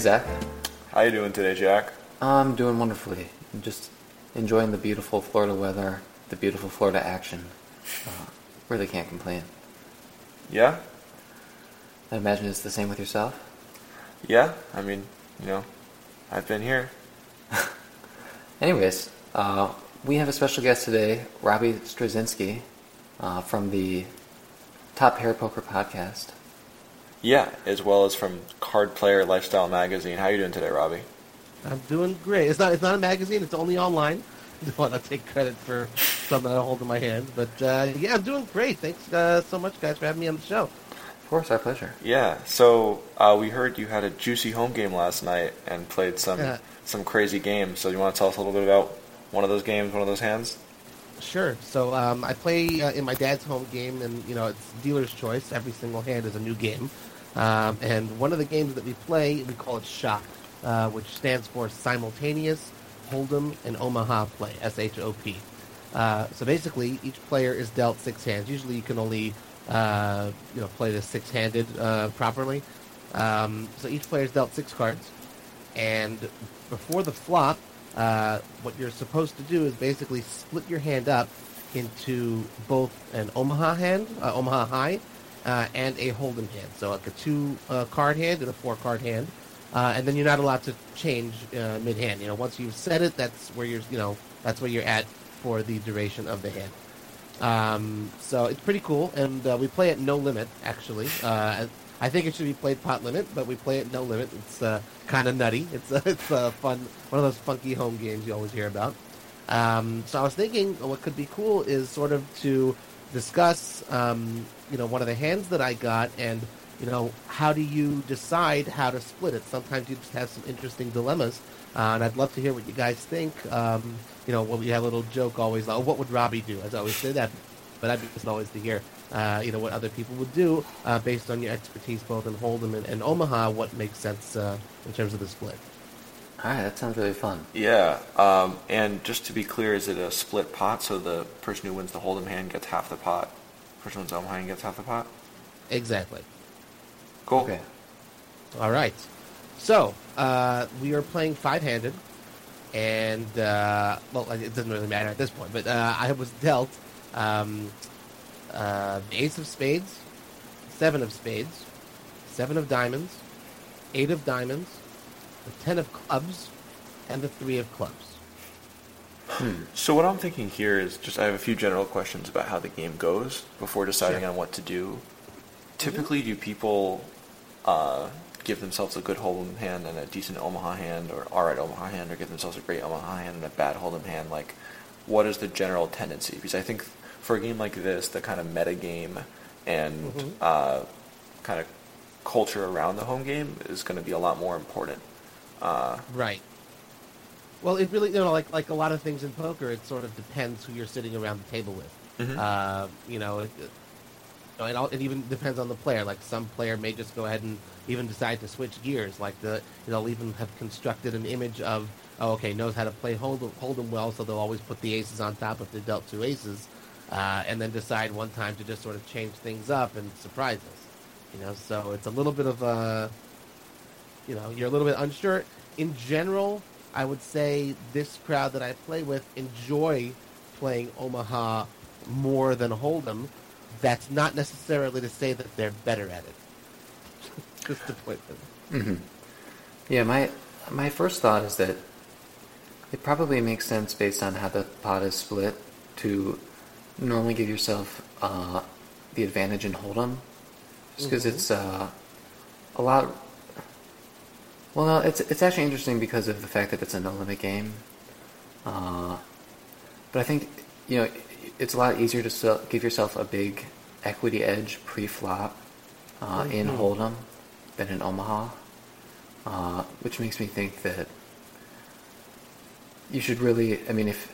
Zach. How you doing today, Jack? I'm doing wonderfully. I'm just enjoying the beautiful Florida weather, the beautiful Florida action. Uh, really can't complain. Yeah? I imagine it's the same with yourself. Yeah? I mean, you know, I've been here. Anyways, uh, we have a special guest today, Robbie Strazynski, uh, from the Top Pair Poker podcast. Yeah, as well as from Card Player Lifestyle Magazine. How are you doing today, Robbie? I'm doing great. It's not it's not a magazine. It's only online. I don't want to take credit for something I hold in my hand, but uh, yeah, I'm doing great. Thanks uh, so much, guys, for having me on the show. Of course, our pleasure. Yeah. So uh, we heard you had a juicy home game last night and played some Yeah. some crazy games. So you want to tell us a little bit about one of those games, one of those hands? Sure. So um, I play uh, in my dad's home game, and you know it's dealer's choice. Every single hand is a new game, um, and one of the games that we play, we call it Shop, uh, which stands for Simultaneous Hold'em and Omaha Play. S H O P. Uh, so basically, each player is dealt six hands. Usually, you can only uh, you know play this six-handed uh, properly. Um, so each player is dealt six cards, and before the flop, uh, what you're supposed to do is basically split your hand up into both an Omaha hand, uh, Omaha High, uh, and a Hold'em hand. So like a two uh, card hand and a four card hand, uh, and then you're not allowed to change uh, mid hand. You know, once you've set it, that's where you're. You know, that's where you're at for the duration of the hand. Um, so it's pretty cool, and uh, we play at no limit. Actually, uh, I think it should be played pot limit, but we play at no limit. It's kind of nutty. It's it's fun, one of those funky home games you always hear about. Um, so I was thinking, what could be cool is sort of to discuss, um, you know, one of the hands that I got, and you know, how do you decide how to split it? Sometimes you just have some interesting dilemmas, uh, and I'd love to hear what you guys think. Um, you know, when we have a little joke always, like, oh, what would Robbie do? As I always say that, but I'd be interested always to hear, uh, you know, what other people would do uh, based on your expertise both in Hold'em and, and Omaha. What makes sense uh, in terms of the split? All right, that sounds really fun. Yeah. Um, and just to be clear, is it a split pot? So the person who wins the Hold'em hand gets half the pot. Person who wins the Omaha hand gets half the pot. Exactly. Cool. Okay. All right. So uh, we are playing five-handed, and uh, well, it doesn't really matter at this point. But uh, I was dealt um, uh, the ace of spades, seven of spades, seven of diamonds, eight of diamonds, the ten of clubs, and the three of clubs. So what I'm thinking here is just I have a few general questions about how the game goes before deciding Sure. on what to do. Typically, do people uh, give themselves a good Hold'em hand and a decent Omaha hand, or alright Omaha hand, or give themselves a great Omaha hand and a bad Hold'em hand? Like, what is the general tendency? Because I think for a game like this, the kind of meta game and Mhm. uh, kind of culture around the home game is going to be a lot more important. Uh, Right. Well, it really, you know, like like a lot of things in poker, it sort of depends who you're sitting around the table with. Mhm. Uh, you know, it, it, all, it even depends on the player. Like some player may just go ahead and even decide to switch gears. Like the, they'll even have constructed an image of, oh, okay, knows how to play hold hold 'em well, so they'll always put the aces on top if they dealt two aces, uh, and then decide one time to just sort of change things up and surprise us. You know, so it's a little bit of a, you know, you're a little bit unsure. In general, I would say this crowd that I play with enjoy playing Omaha more than Hold'em. That's not necessarily to say that they're better at it. Just to point them. hmm Yeah, my my first thought is that it probably makes sense based on how the pot is split to normally give yourself uh, the advantage in Hold'em, just because Mhm. it's uh, a lot. Well, no, it's it's actually interesting because of the fact that it's a no limit game. Uh, but I think you know it's a lot easier to sell, give yourself a big equity edge pre-flop uh, in Mhm. Hold'em than in Omaha, uh, which makes me think that you should really. I mean, if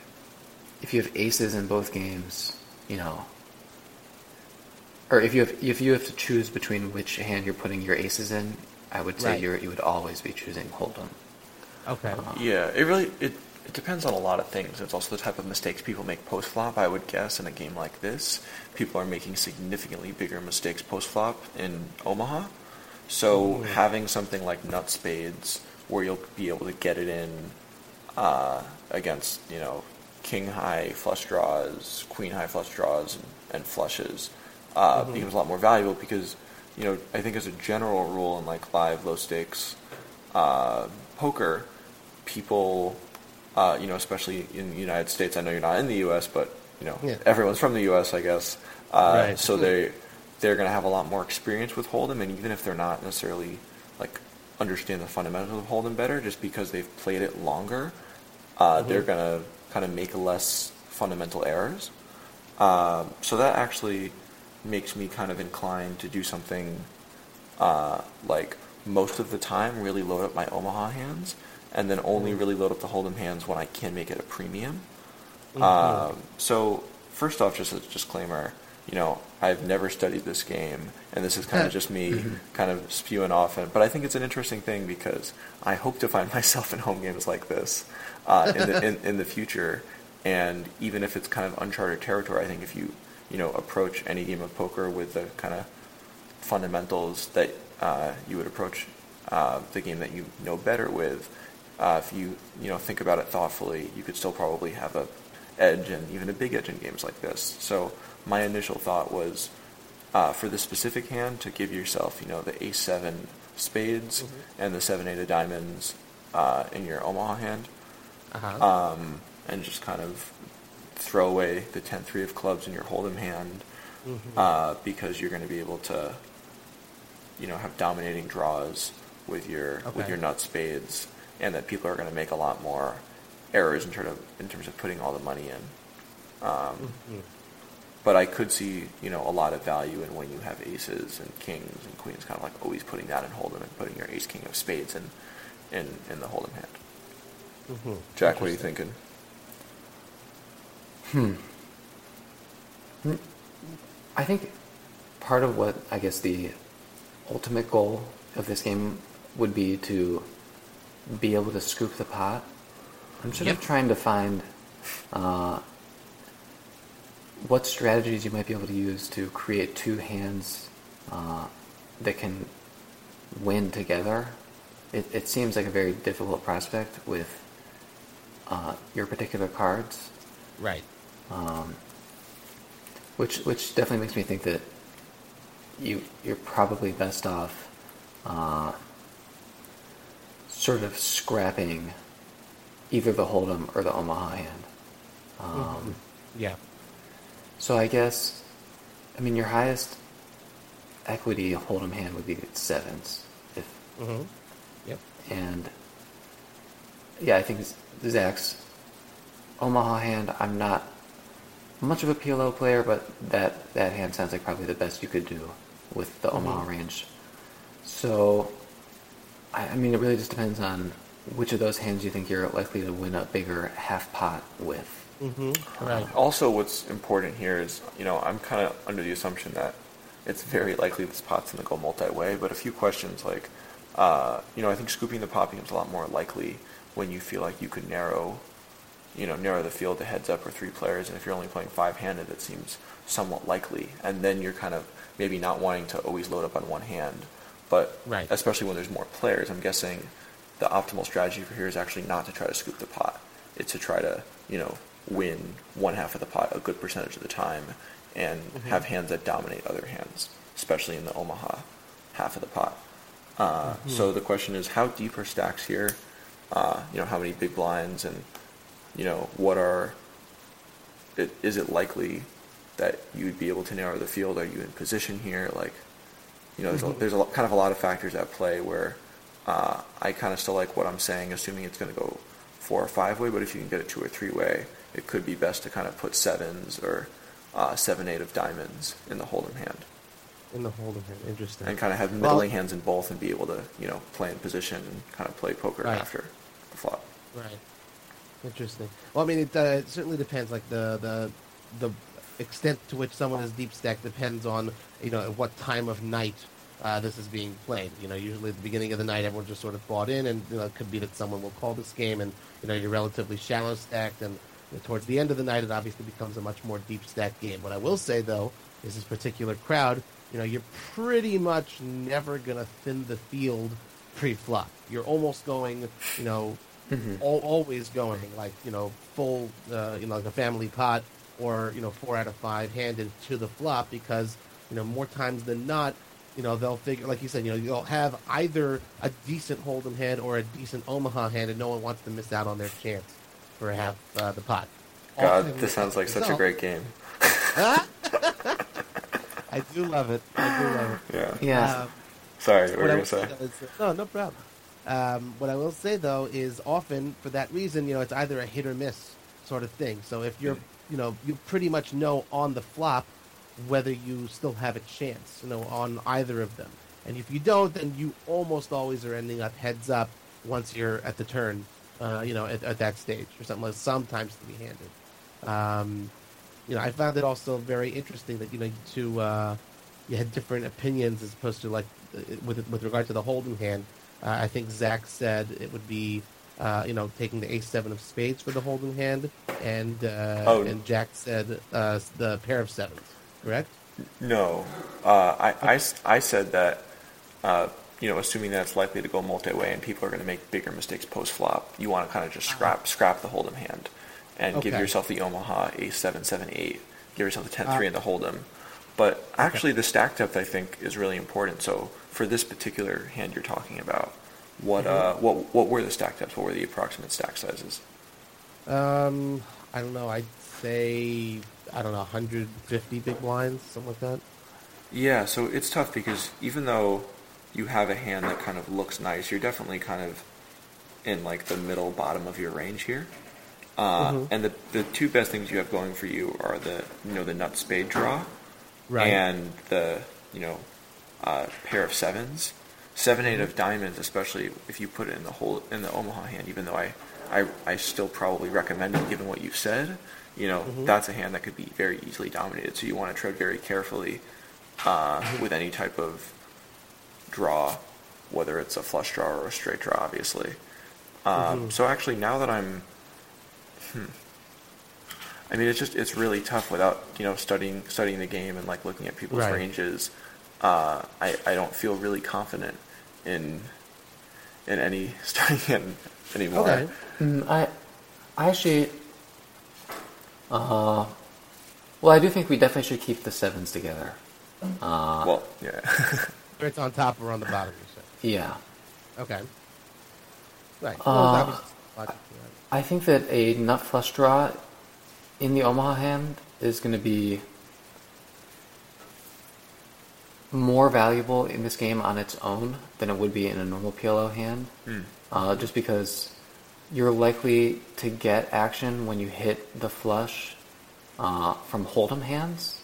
if you have aces in both games, you know, or if you have if you have to choose between which hand you're putting your aces in, I would say Right. you're you would always be choosing Hold'em. Okay. Uh, Yeah, it really it it depends on a lot of things. It's also the type of mistakes people make post flop. I would guess in a game like this, people are making significantly bigger mistakes post flop in Omaha. So having something like nut spades, where you'll be able to get it in uh, against you know king high flush draws, queen high flush draws, and, and flushes, uh, becomes a lot more valuable because you know I think as a general rule in like live low stakes uh, poker, people uh, you know especially in the United States. I know you're not in the U.S., but you know Yeah. everyone's from the U.S. I guess. Uh, Right. So they they're going to have a lot more experience with Hold'em, and even if they're not necessarily like understand the fundamentals of Hold'em better, just because they've played it longer, uh, they're going to kind of make less fundamental errors. Um, so that actually makes me kind of inclined to do something uh, like most of the time really load up my Omaha hands, and then only really load up the Hold'em hands when I can make it a premium. Um, so first off, just a disclaimer, you know, I've never studied this game, and this is kind of just me kind of spewing off. And, but I think it's an interesting thing because I hope to find myself in home games like this uh, in, the, in, in the future. And even if it's kind of uncharted territory, I think if you you know approach any game of poker with the kind of fundamentals that uh, you would approach uh, the game that you know better with, uh, if you you know think about it thoughtfully, you could still probably have a edge and even a big edge in games like this. So my initial thought was uh, for the specific hand to give yourself you know the ace seven spades and the seven eight of diamonds uh, in your Omaha hand, Uh-huh. um, and just kind of throw away the 10 3 of clubs in your Hold'em hand uh, because you're going to be able to, you know, have dominating draws with your with your nut spades, and that people are going to make a lot more errors in terms of in terms of putting all the money in. Um, Mhm. But I could see, you know, a lot of value in when you have aces and kings and queens, kind of like always putting that in Hold'em and putting your ace king of spades in in, in the Hold'em hand. Mhm. Jack, what are you Interesting. Thinking? I think part of what I guess the ultimate goal of this game would be to be able to scoop the pot. I'm sort Yep. of trying to find uh, what strategies you might be able to use to create two hands uh, that can win together. It, it seems like a very difficult prospect with uh, your particular cards. Right. Um, which which definitely makes me think that you you're probably best off uh, sort of scrapping either the Hold'em or the Omaha hand. Um, Yeah. So I guess, I mean, your highest equity Hold'em hand would be sevens, if Mm-hmm. Yep. and yeah, I think Zach's Omaha hand. I'm not much of a PLO player, but that that hand sounds like probably the best you could do with the Omaha Mhm. range. So, I, I mean, it really just depends on which of those hands you think you're likely to win a bigger half pot with. Mm-hmm. Right. Also, what's important here is, you know, I'm kind of under the assumption that it's very likely this pot's going to go multi-way, but a few questions like, uh, you know, I think scooping the pot becomes a lot more likely when you feel like you could narrow, you know, narrow the field to heads up or three players, and if you're only playing five-handed, it seems somewhat likely, and then you're kind of maybe not wanting to always load up on one hand, but Right. especially when there's more players, I'm guessing the optimal strategy for here is actually not to try to scoop the pot. It's to try to, you know, win one half of the pot a good percentage of the time and have hands that dominate other hands, especially in the Omaha half of the pot. Uh, So the question is, how deep are stacks here? Uh, you know, how many big blinds and, you know, what are, it, is it likely that you'd be able to narrow the field? Are you in position here? Like, you know, there's, a, there's a lot, kind of a lot of factors at play where uh, I kind of still like what I'm saying, assuming it's going to go four or five way. But if you can get it two or three way, it could be best to kind of put sevens or uh, seven eight of diamonds in the hold'em hand, In the Hold'em hand. Interesting. and kind of have Well- middling hands in both, and be able to you know play in position and kind of play poker Right. after the flop. Right. Interesting. Well, I mean, it, uh, it certainly depends. Like the the the extent to which someone is deep stacked depends on you know at what time of night uh, this is being played. You know, usually at the beginning of the night, everyone's just sort of bought in, and you know, it could be that someone will call this game, and you know, you're relatively shallow stacked, and you know, towards the end of the night, it obviously becomes a much more deep stacked game. What I will say though is this particular crowd you know, you're pretty much never to thin the field pre-flop. You're almost going, you know, Mhm. al- always going like, you know, full, uh, you know, like a family pot or, you know, four out of five handed to the flop because, you know, more times than not, you know, they'll figure, like you said, you know, you'll have either a decent Hold'em hand or a decent Omaha hand and no one wants to miss out on their chance for half uh, the pot. God, Ultimately, this sounds like such a great game. I do love it. I do love it. Yeah. Yeah. Um, Sorry, what were you gonna say? though is- no, no problem. Um, what I will say though is often for that reason, you know, it's either a hit or miss sort of thing. So if you're, you know, you pretty much know on the flop whether you still have a chance, you know, on either of them. And if you don't, then you almost always are ending up heads up once you're at the turn, uh, you know, at, at that stage or something like sometimes to be handed. Um, you know, I found it also very interesting that you know to uh, you had different opinions as opposed to like uh, with with regard to the Hold'em hand. Uh, I think Zach said it would be uh, you know taking the ace seven of spades for the Hold'em hand, and uh, Oh. and Jack said uh, the pair of sevens. Correct? No, uh, I, I I said that, uh, you know, assuming that it's likely to go multi-way and people are going to make bigger mistakes post-flop, you want to kind of just scrap scrap the hold'em hand and give yourself the Omaha ace seven seven eight, give yourself the ten Ah. three and the hold'em. But actually, the stack depth I think is really important. So for this particular hand you're talking about, what uh, what what were the stack depths? What were the approximate stack sizes? Um, I don't know. I'd say I don't know 150 big blinds, something like that. Yeah, so it's tough because even though you have a hand that kind of looks nice, you're definitely kind of in like the middle bottom of your range here. Uh, Mhm. And the the two best things you have going for you are the you know the nut spade draw Right. and the you know uh, pair of sevens, seven eight Mm-hmm. of diamonds, especially if you put it in the whole in the Omaha hand. Even though I I, I still probably recommend it given what you've said. You know Mhm. that's a hand that could be very easily dominated. So you want to tread very carefully uh, Mm-hmm. with any type of draw, whether it's a flush draw or a straight draw, obviously. Um, Mhm. So actually, now that I'm, hmm, I mean, it's just it's really tough without you know studying studying the game and like looking at people's Right. ranges. Uh, I I don't feel really confident in in any starting hand anymore. Okay. Mm, I, I actually, uh, well, I do think we definitely should keep the sevens together. Uh, Well, yeah. It's on top or on the bottom, you said. yeah. Okay. Right. Uh, Well, that was logic to that. I think that a nut flush draw in the Omaha hand is going to be more valuable in this game on its own than it would be in a normal PLO hand. Hmm. Uh, just because you're likely to get action when you hit the flush uh, from Hold'em hands,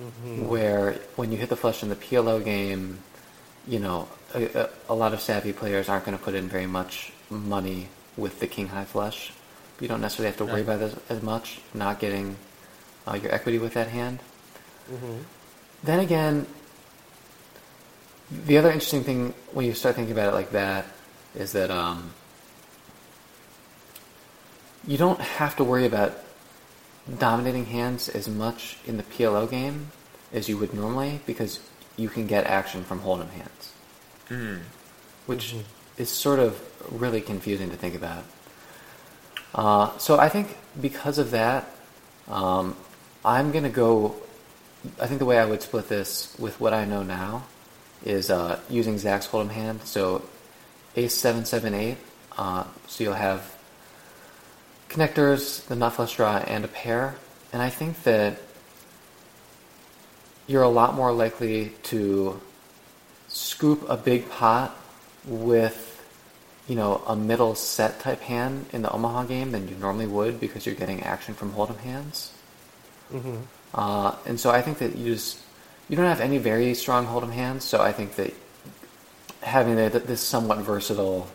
Mhm. where when you hit the flush in the PLO game, you know, a, a, lot of savvy players aren't going to put in very much money with the king high flush. You don't necessarily have to worry about it as, as much, not getting uh, your equity with that hand. Mhm. Then again, the other interesting thing when you start thinking about it like that is that um, you don't have to worry about dominating hands as much in the PLO game as you would normally because you can get action from Hold'em hands, Hmm. which Mhm. is sort of really confusing to think about. Uh, so I think because of that, um, I'm going to go. I think the way I would split this with what I know now is uh, using Zach's Hold'em hand. So ace seven seven eight. Uh, so you'll have connectors, the nut flush draw, and a pair. And I think that you're a lot more likely to scoop a big pot with you know a middle set type hand in the Omaha game than you normally would because you're getting action from Hold'em hands. Mhm. Uh, and so I think that you just you don't have any very strong Hold'em hands. So I think that having the, this somewhat versatile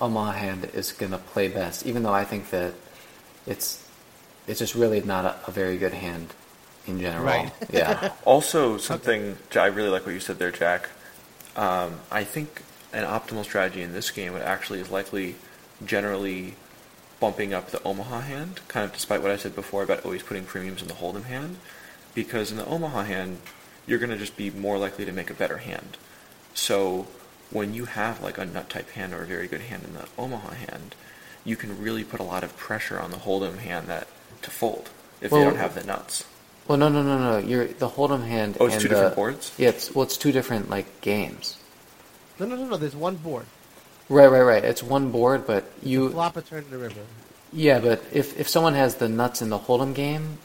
Omaha hand is going to play best. Even though I think that it's it's just really not a, a very good hand in general. Right. Yeah. Also, something I really like what you said there, Jack. Um, I think an optimal strategy in this game would actually is likely generally bumping up the Omaha hand, kind of despite what I said before about always putting premiums in the Hold'em hand, because in the Omaha hand, you're going to just be more likely to make a better hand. So when you have like a nut type hand or a very good hand in the Omaha hand, you can really put a lot of pressure on the hold'em hand that to fold if Well- they don't have the nuts. Well, no, no, no, no. You're the Hold'em hand. Oh, it's and two the, different boards? Yeah, it's well, it's two different like games. No, no, no, no. There's one board. Right, right, right. It's one board, but you. Flop a turn to the river. Yeah, but if if someone has the nuts in the Hold'em game,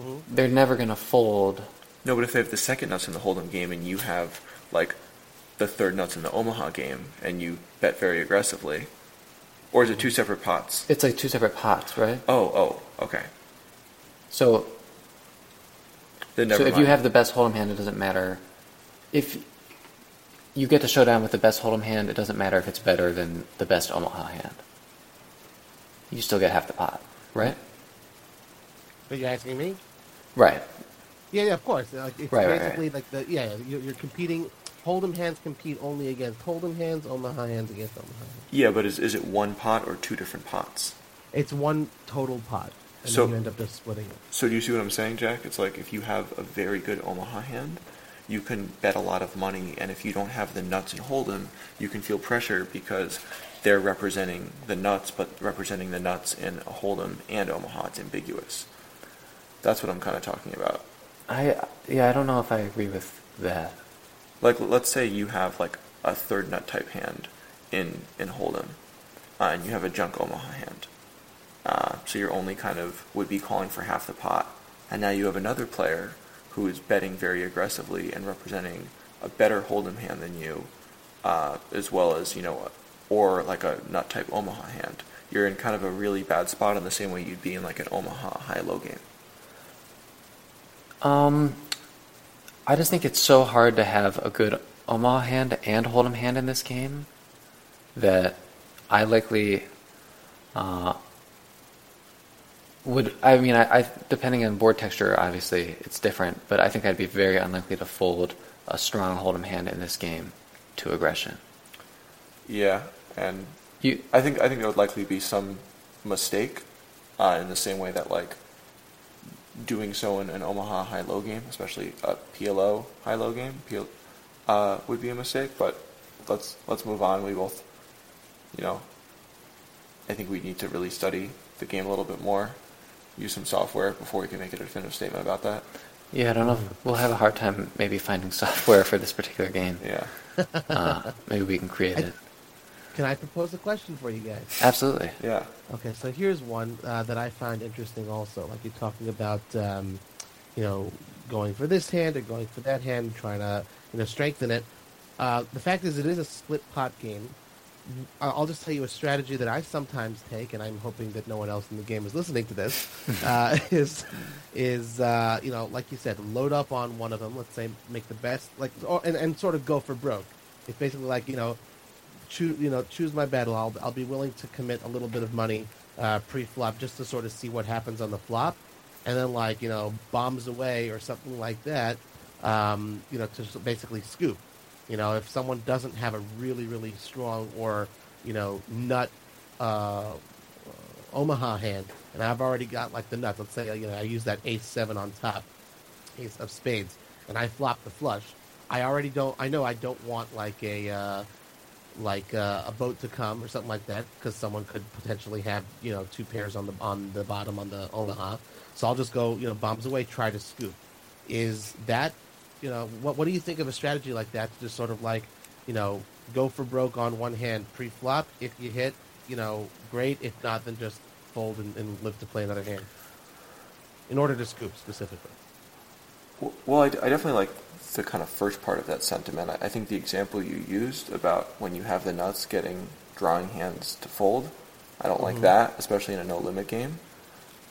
Mhm. they're never gonna fold. No, but if they have the second nuts in the hold'em game and you have like the third nuts in the Omaha game and you bet very aggressively, or is it two separate pots? It's like two separate pots, right? Oh, oh, okay. So, Then never so if you have the best Hold'em hand, it doesn't matter. If you get to showdown with the best Hold'em hand, it doesn't matter if it's better than the best Omaha hand. You still get half the pot, right? Are you asking me? Right. Yeah, yeah, of course. Like, it's Right, right, basically like the yeah, you're, you're competing. Hold'em hands compete only against Hold'em hands. Omaha hands against Omaha hands. yeah, but is is it one pot or two different pots? It's one total pot, and So- then you end up just splitting it. So do you see what I'm saying, Jack? It's like if you have a very good Omaha hand, you can bet a lot of money, and if you don't have the nuts and hold'em, you can feel pressure because they're representing the nuts, but representing the nuts in a hold'em and Omaha, it's ambiguous. That's what I'm kind of talking about. I yeah, I don't know if I agree with that. Like, let's say you have like a third nut type hand in in hold'em, uh, and you have a junk Omaha hand. Uh, so you're only kind of would be calling for half the pot, and now you have another player who is betting very aggressively and representing a better hold'em hand than you, uh, as well as you know, or like a nut type Omaha hand. You're in kind of a really bad spot in the same way you'd be in like an Omaha high-low game. Um, I just think it's so hard to have a good Omaha hand and Hold'em hand in this game that I likely uh, would. I mean, I, I depending on board texture, obviously it's different, but I think I'd be very unlikely to fold a strong Hold'em hand in this game to aggression. Yeah, and You, I think I think there would likely be some mistake, uh, in the same way that like doing so in an Omaha high-low game, especially a PLO high-low game, PL, uh, would be a mistake. But let's let's move on. We both, you know, I think we need to really study the game a little bit more, use some software before we can make a definitive statement about that. yeah, I don't know. If we'll have a hard time maybe finding software for this particular game. Yeah. Uh, maybe we can create I- it. Can I propose a question for you guys? Absolutely. Yeah. Okay, so here's one uh, that I find interesting. Also, like you're talking about, um, you know, going for this hand or going for that hand, trying to you know strengthen it. Uh, the fact is, it is a split pot game. I- I'll just tell you a strategy that I sometimes take, and I'm hoping that no one else in the game is listening to this. uh, is is uh, you know, like you said, load up on one of them. Let's say make the best, like, or, and, and sort of go for broke. It's basically like you know, choose you know choose my battle. I'll I'll be willing to commit a little bit of money uh, pre-flop just to sort of see what happens on the flop, and then like you know bombs away or something like that. Um, you know to basically scoop. You know if someone doesn't have a really really strong or you know nut uh, Omaha hand, and I've already got like the nuts. Let's say you know I use that ace seven on top, ace of spades, and I flop the flush. I already don't. I know I don't want like a uh, like uh, a boat to come or something like that because someone could potentially have you know two pairs on the on the bottom on the Omaha. So I'll just go you know bombs away, try to scoop. Is that you know what? What do you think of a strategy like that to just sort of like you know go for broke on one hand pre-flop? If you hit, you know, great. If not, then just fold and, and live to play another hand. In order to scoop specifically. Well, I, I definitely like the kind of first part of that sentiment. I, I think the example you used about when you have the nuts getting drawing hands to fold, I don't like Mhm. that, especially in a no limit game.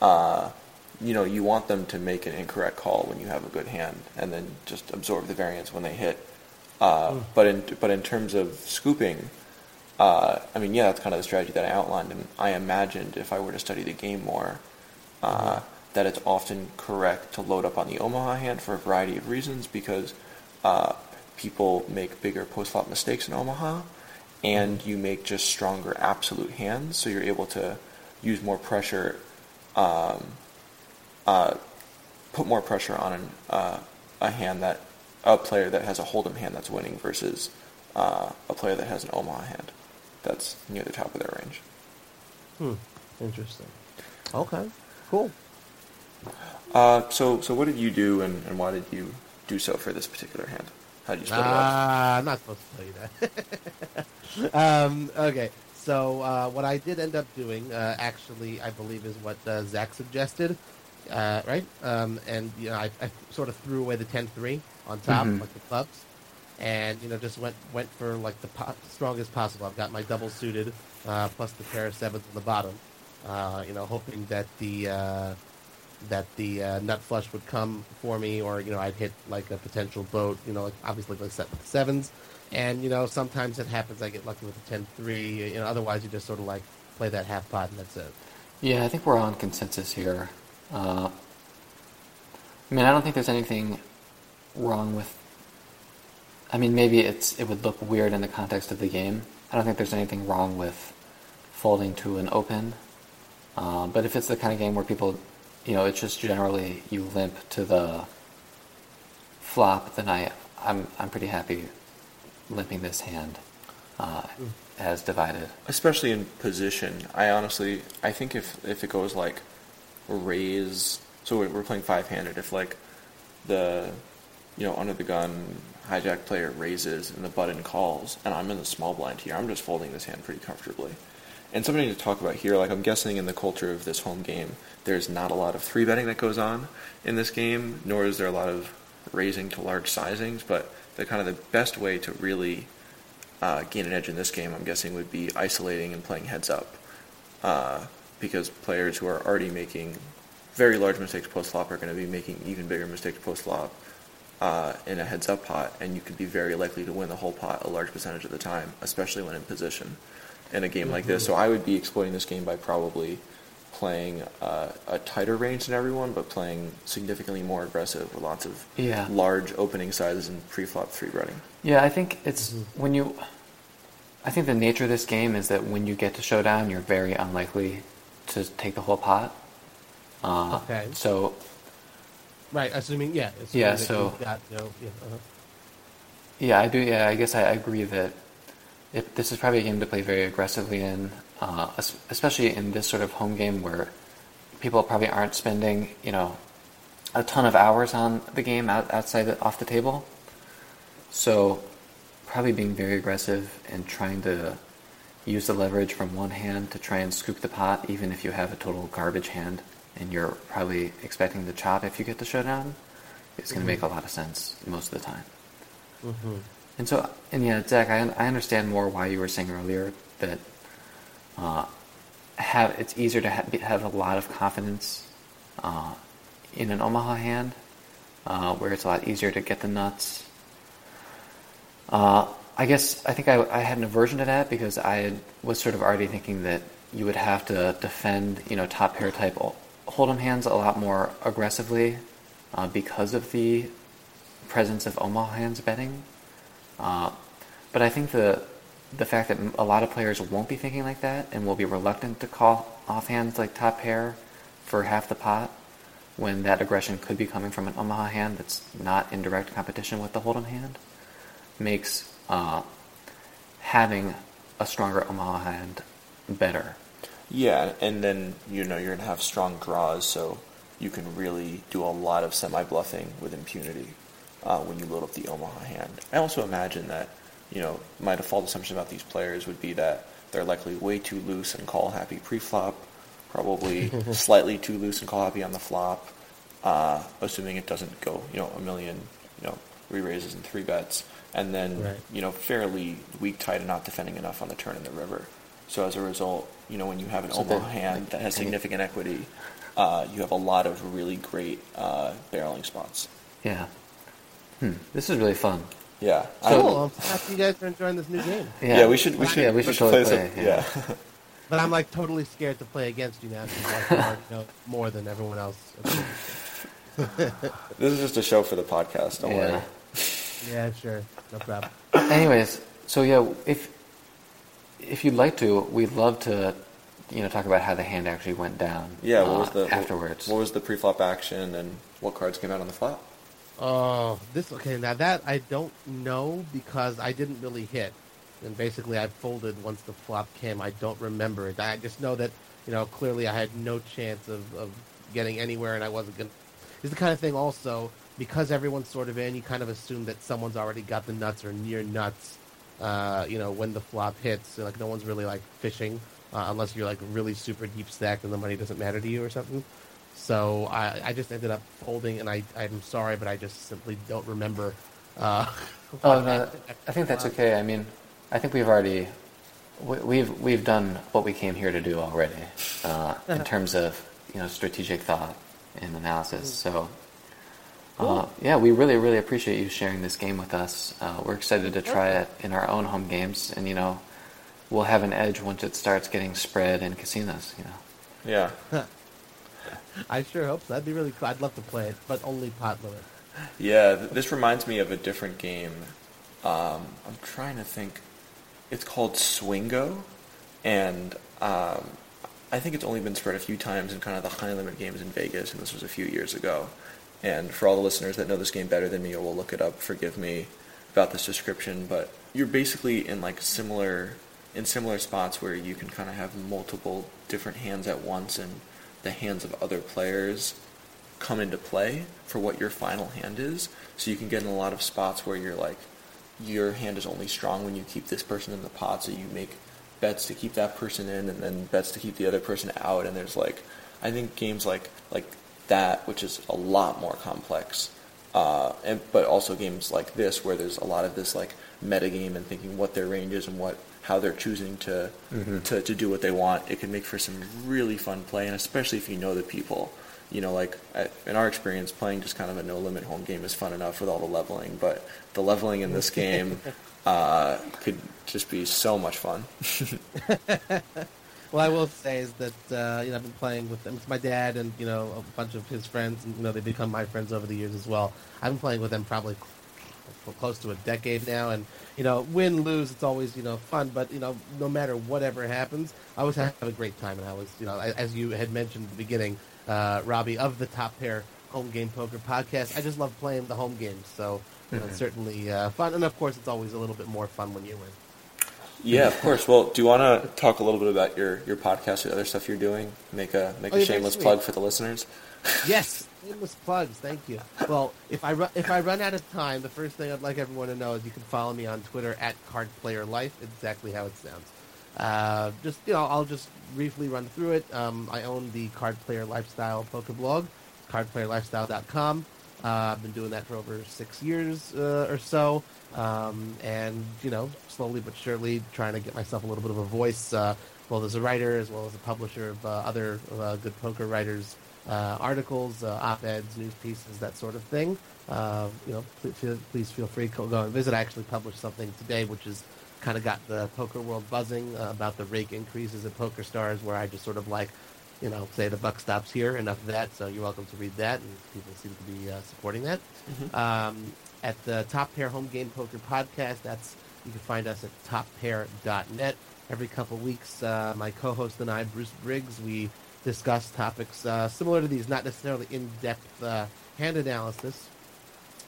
Uh, you know, you want them to make an incorrect call when you have a good hand, and then just absorb the variance when they hit. Uh, Mm. But in but in terms of scooping, uh, I mean, yeah, that's kind of the strategy that I outlined, and I imagined if I were to study the game more, uh, that it's often correct to load up on the Omaha hand for a variety of reasons because uh, people make bigger post flop mistakes in Omaha, and you make just stronger absolute hands, so you're able to use more pressure, um, uh, put more pressure on an, uh, a hand that a player that has a hold'em hand that's winning versus uh, a player that has an Omaha hand that's near the top of their range. Hmm. Interesting. Okay. Cool. Uh, so, so what did you do, and, and why did you do so for this particular hand? How did you split? Ah, I'm not supposed to tell you that. um, okay. So uh, what I did end up doing, uh, actually, I believe, is what uh, Zach suggested, uh, right? Um, and you know, I, I sort of threw away the 10-3 on top, Mhm. like the clubs, and you know, just went went for like the po- strongest possible. I've got my double suited uh, plus the pair of sevens on the bottom. Uh, you know, hoping that the uh, that the uh, nut flush would come for me, or you know, I'd hit like a potential boat. You know, like obviously like set with sevens, and you know, sometimes it happens. I get lucky with a 10-3. You know, otherwise you just sort of like play that half pot and that's it. Yeah, I think we're on consensus here. Uh, I mean, I don't think there's anything wrong with. I mean, maybe it's it would look weird in the context of the game. I don't think there's anything wrong with folding to an open. Uh, but if it's the kind of game where people, you know, it's just generally you limp to the flop, then I I'm I'm pretty happy limping this hand uh, as divided. especially in position. I honestly, I think if if it goes like raise, so we're playing five handed. If like the you know under the gun hijack player raises and the button calls, and I'm in the small blind here, I'm just folding this hand pretty comfortably. And something to talk about here, like I'm guessing in the culture of this home game, there's not a lot of three betting that goes on in this game, nor is there a lot of raising to large sizings. But the kind of the best way to really uh, gain an edge in this game, I'm guessing, would be isolating and playing heads up. Uh, because players who are already making very large mistakes post flop are going to be making even bigger mistakes post flop uh, in a heads up pot, and you could be very likely to win the whole pot a large percentage of the time, especially when in position in a game like this. So I would be exploiting this game by probably playing uh, a tighter range than everyone, but playing significantly more aggressive with lots of Yeah. large opening sizes and pre-flop three betting. Yeah, I think it's Mhm. when you. I think the nature of this game is that when you get to showdown, you're very unlikely to take the whole pot. Uh, Okay. So Right. Assuming yeah. Assuming Yeah, so- you've got, you know, yeah, uh-huh. yeah, I do. Yeah, I guess I agree that it, this is probably a game to play very aggressively in, uh, especially in this sort of home game where people probably aren't spending you know a ton of hours on the game out, outside the, off the table. So probably being very aggressive and trying to use the leverage from one hand to try and scoop the pot, even if you have a total garbage hand and you're probably expecting to chop if you get the showdown. It's going to make a lot of sense most of the time. Mhm. And so, and yeah, Zach, I, I understand more why you were saying earlier that uh, have it's easier to ha- have a lot of confidence uh, in an Omaha hand, uh, where it's a lot easier to get the nuts. Uh, I guess I think I, I had an aversion to that because I was sort of already thinking that you would have to defend, you know, top pair type hold'em hands a lot more aggressively uh, because of the presence of Omaha hands betting. Uh, but I think the the fact that a lot of players won't be thinking like that and will be reluctant to call off hands like top pair for half the pot when that aggression could be coming from an Omaha hand that's not in direct competition with the Hold'em hand makes uh, having a stronger Omaha hand better. Yeah, and then you know you're gonna have strong draws, so you can really do a lot of semi bluffing with impunity uh, when you load up the Omaha hand. I also imagine that you know my default assumption about these players would be that they're likely way too loose and call happy pre-flop, probably slightly too loose and call happy on the flop, uh, assuming it doesn't go you know a million you know re raises and three bets, and then Right. you know fairly weak tight and not defending enough on the turn in the river. So as a result, you know when you have an So Omaha hand that has significant equity, uh, you have a lot of really great uh, barreling spots. Yeah. Hmm. This is really fun. Yeah. So- Cool. I'm happy you guys are enjoying this new game. Yeah, we should. We should. Yeah, we should totally play. play. some- yeah. yeah. But I'm like totally scared to play against you now because like, you already know more than everyone else. this is just a show for the podcast. Don't Yeah. worry. yeah, sure, no problem. Anyways, so yeah, if if you'd like to, we'd love to, you know, talk about how the hand actually went down. Yeah. What uh, was the afterwards? What, was the pre-flop action and what cards came out on the flop? Oh, this okay. Now that I don't know because I didn't really hit, and basically I folded once the flop came. I don't remember it. I just know that you know clearly I had no chance of, of getting anywhere, and I wasn't gonna. It's the kind of thing also because everyone's sort of in. You kind of assume that someone's already got the nuts or near nuts. Uh, you know when the flop hits, like no one's really like fishing uh, unless you're like really super deep stacked and the money doesn't matter to you or something. So I, I just ended up folding, and I I'm sorry, but I just simply don't remember. Uh, Oh no, I think that's okay. I mean, I think we've already we- we've we've done what we came here to do already uh, in terms of you know strategic thought and analysis. So. Uh, yeah, we really, really appreciate you sharing this game with us. Uh, we're excited to try it in our own home games, and you know, we'll have an edge once it starts getting spread in casinos. You know, Yeah. I sure hope so. That'd be really cool. I'd love to play it, but only pot limit. Yeah, th- this reminds me of a different game. Um, I'm trying to think. It's called Swingo, and um, I think it's only been spread a few times in kind of the high limit games in Vegas, and this was a few years ago. And for all the listeners that know this game better than me or will look it up, forgive me about this description, but you're basically in like similar in similar spots where you can kind of have multiple different hands at once and the hands of other players come into play for what your final hand is. So you can get in a lot of spots where you're like, your hand is only strong when you keep this person in the pot, so you make bets to keep that person in, and then bets to keep the other person out. And there's like, I think games like like that, which is a lot more complex, uh, and but also games like this where there's a lot of this like metagame and thinking what their range is and what how they're choosing to, to to do what they want. It can make for some really fun play, and especially if you know the people. You know, like I- in our experience, playing just kind of a no limit home game is fun enough with all the leveling, but the leveling in this game uh, could just be so much fun. Well, I will say is that uh, you know I've been playing with them. It's my dad and you know a bunch of his friends, and you know they become my friends over the years as well. I've been playing with them probably for close to a decade now, and you know win lose it's always you know fun, but you know no matter whatever happens, I always have a great time. And I was you know as you had mentioned at the beginning, uh, Robbie of the Top Pair Home Game Poker Podcast. I just love playing the home games, so you know, it's certainly uh, fun, and of course it's always a little bit more fun when you win. Yeah, of course. Well, do you want to talk a little bit about your, your podcast, the other stuff you're doing? Make a make Oh, a shameless plug for the listeners. Yes, shameless plugs. Thank you. Well, if I ru- if I run out of time, the first thing I'd like everyone to know is you can follow me on Twitter at cardplayerlife. Exactly how it sounds. Uh, just you know, I'll just briefly run through it. Um, I own the Card Player Lifestyle poker blog, cardplayerlifestyle.com. Uh, I've been doing that for over six years uh, or so, um, and you know, slowly but surely trying to get myself a little bit of a voice, uh, both as a writer as well as a publisher of uh, other uh, good poker writers' uh, articles, uh, op-eds, news pieces, that sort of thing. Uh, you know, please feel, please feel free to go and visit. I actually published something today, which is kind of got the poker world buzzing uh, about the rake increases at Poker Stars, where I just sort of like you know, say the buck stops here. Enough of that. So you're welcome to read that, and people seem to be uh, supporting that. Um, at the Top Pair Home Game Poker Podcast, that's you can find us at toppair.net. Every couple weeks, uh, my co-host and I, Bruce Briggs, we discuss topics uh, similar to these, not necessarily in-depth uh, hand analysis,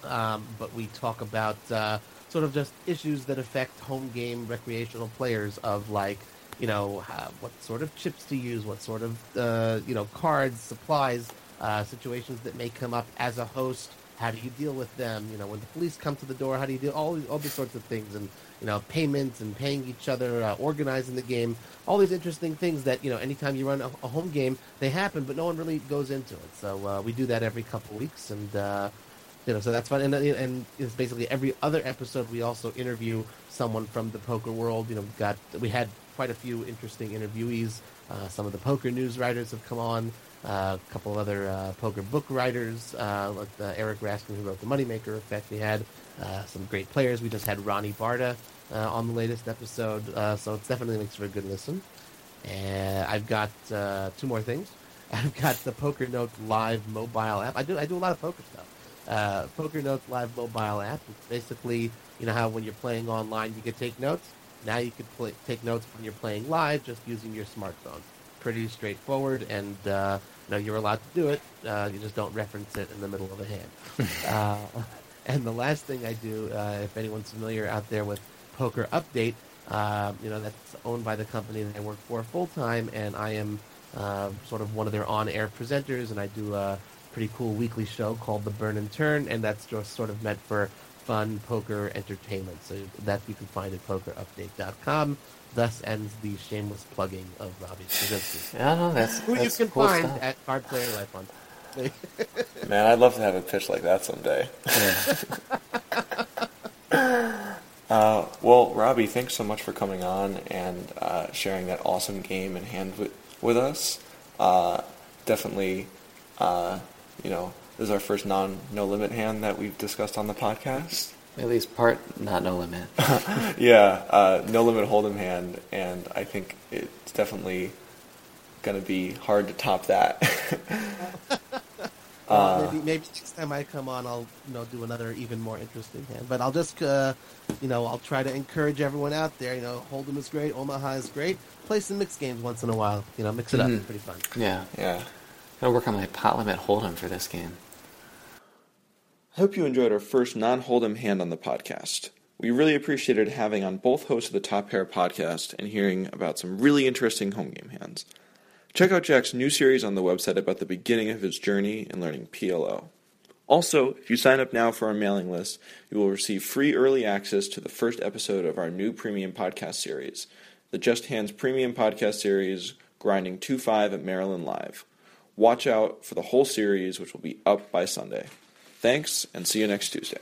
um, but we talk about uh, sort of just issues that affect home game recreational players of like you know what sort of chips to use what sort of uh, you know cards supplies uh, situations that may come up as a host how do you deal with them you know when the police come to the door how do you deal all all these sorts of things and you know payments and paying each other uh, organizing the game all these interesting things that you know anytime you run a, a home game they happen but no one really goes into it so uh, we do that every couple weeks and uh, you know, so that's fun. And and it's basically every other episode we also interview someone from the poker world. You know, we've got we had quite a few interesting interviewees. Uh, some of the poker news writers have come on. Uh, a couple of other uh, poker book writers, uh, like Eric Raskin, who wrote the Moneymaker Effect. We had some great players. We just had Ronnie Bardah uh, on the latest episode, so it's definitely makes for a good listen. And I've got two more things. I've got the Poker Note live mobile app. I do I do a lot of poker stuff uh, Poker Notes Live mobile app. It's basically, you know how when you're playing online you can take notes? Now you can play, take notes when you're playing live just using your smartphone. Pretty straightforward, and uh, you know you're allowed to do it. Uh, you just don't reference it in the middle of a hand. uh, and the last thing I do, uh, if anyone's familiar out there with Poker Update, uh, you know that's owned by the company that I work for full time, and I am uh, sort of one of their on-air presenters, and I do a pretty cool weekly show called The Burn and Turn, and that's just sort of meant for fun poker entertainment. So that you can find at pokerupdate.com. Thus ends the shameless plugging of Robbie Strazynski. Yeah, no, that's Who you can cool find stuff. at Card Player Life on. Man, I'd love to have a pitch like that someday. Yeah. Uh, well, Robbie, thanks so much for coming on and uh, sharing that awesome game in hand with, with us. Uh, definitely, uh, you know, this is our first non no limit hand that we've discussed on the podcast. At least part, not no limit. yeah, uh, no limit hold'em hand, and I think it's definitely going to be hard to top that. Well, maybe, maybe next time I come on, I'll you know do another even more interesting hand. But I'll just uh, you know I'll try to encourage everyone out there. You know, Hold'em is great, Omaha is great. Play some mixed games once in a while. You know, mix it up. Mhm. It's pretty fun. Yeah. yeah. Gotta work on my pot limit hold'em for this game. I hope you enjoyed our first non Hold'em hand on the podcast. We really appreciated having on both hosts of the Top Pair podcast and hearing about some really interesting home game hands. Check out Jack's new series on the website about the beginning of his journey in learning PLO. Also, if you sign up now for our mailing list, you will receive free early access to the first episode of our new premium podcast series, the Just Hands premium podcast series, Grinding 2 5 at Maryland Live. Watch out for the whole series, which will be up by Sunday. Thanks, and see you next Tuesday.